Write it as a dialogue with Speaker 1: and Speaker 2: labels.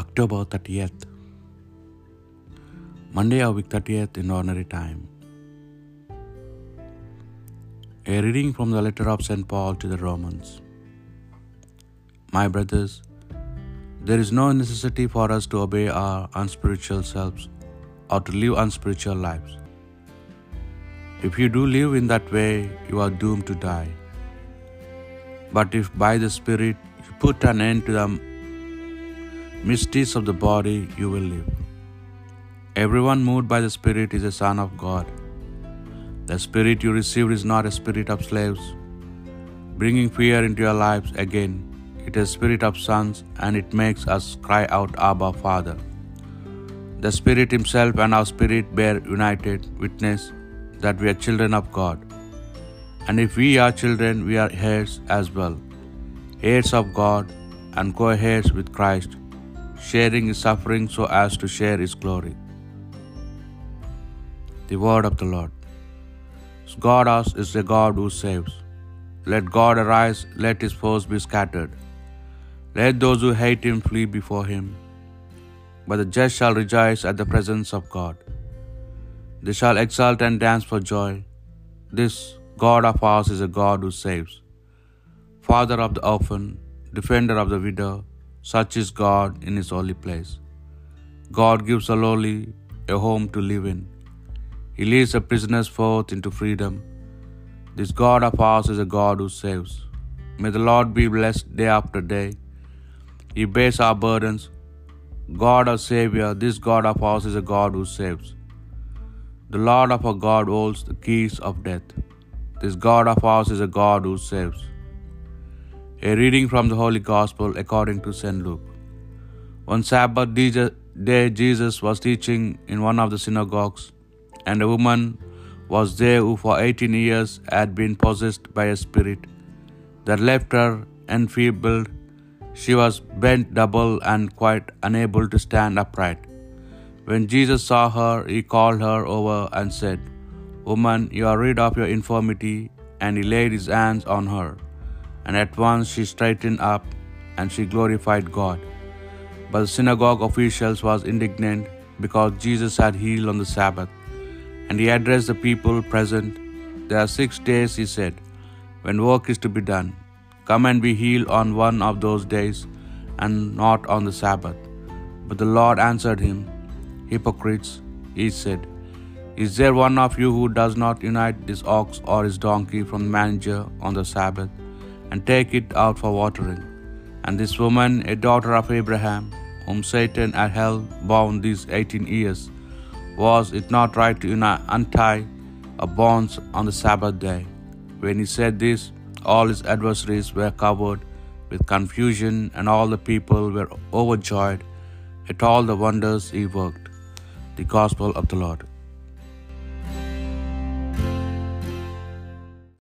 Speaker 1: October 30th, Monday of week 30th in ordinary time. A reading from the letter of St. Paul to the Romans. My brothers, there is no necessity for us to obey our unspiritual selves or to live unspiritual lives. If you do live in that way, you are doomed to die. But if by the Spirit you put an end to the mysteries of the body, you will live. Everyone moved by the Spirit is a son of God. The Spirit you received is not a spirit of slaves, bringing fear into your lives again. It is spirit of sons, and it makes us cry out, Abba, Father. The Spirit Himself and our spirit bear united witness that we are children of God. And if we are children, we are heirs as well, heirs of God and co heirs with Christ, sharing His suffering so as to share His glory. The Word of the Lord. God us is a God who saves. Let God arise, let His foes be scattered. Let those who hate Him flee before Him. But the just shall rejoice at the presence of God. They shall exult and dance for joy. This God of ours is a God who saves. Father of the orphan, defender of the widow, such is God in His holy place. God gives the lowly a home to live in. He leads the prisoners forth into freedom. This God of ours is a God who saves. May the Lord be blessed day after day. He bears our burdens. God our Savior, this God of ours is a God who saves. The Lord of our God holds the keys of death. This God of ours is a God who saves. A reading from the Holy Gospel according to St. Luke. One Sabbath day, Jesus was teaching in one of the synagogues, and a woman was there who for eighteen years had been possessed by a spirit that left her enfeebled. She was bent double and quite unable to stand upright. When Jesus saw her, he called her over and said, Woman, you are rid of your infirmity. And he laid his hands on her. And at once she straightened up and she glorified God. But the synagogue officials was indignant because Jesus had healed on the Sabbath. And he addressed the people present. There are six days, he said, when work is to be done. Come and be healed on one of those days and not on the Sabbath. But the Lord answered him, Hypocrites, he said, Is there one of you who does not unite this ox or his donkey from the manger on the Sabbath and take it out for watering? And this woman, a daughter of Abraham, whom Satan had held bound these eighteen years, was it not right to untie her bonds on the Sabbath day? When he said this, all his adversaries were covered with confusion, and all the people were overjoyed at all the wonders he worked. The Gospel of the Lord.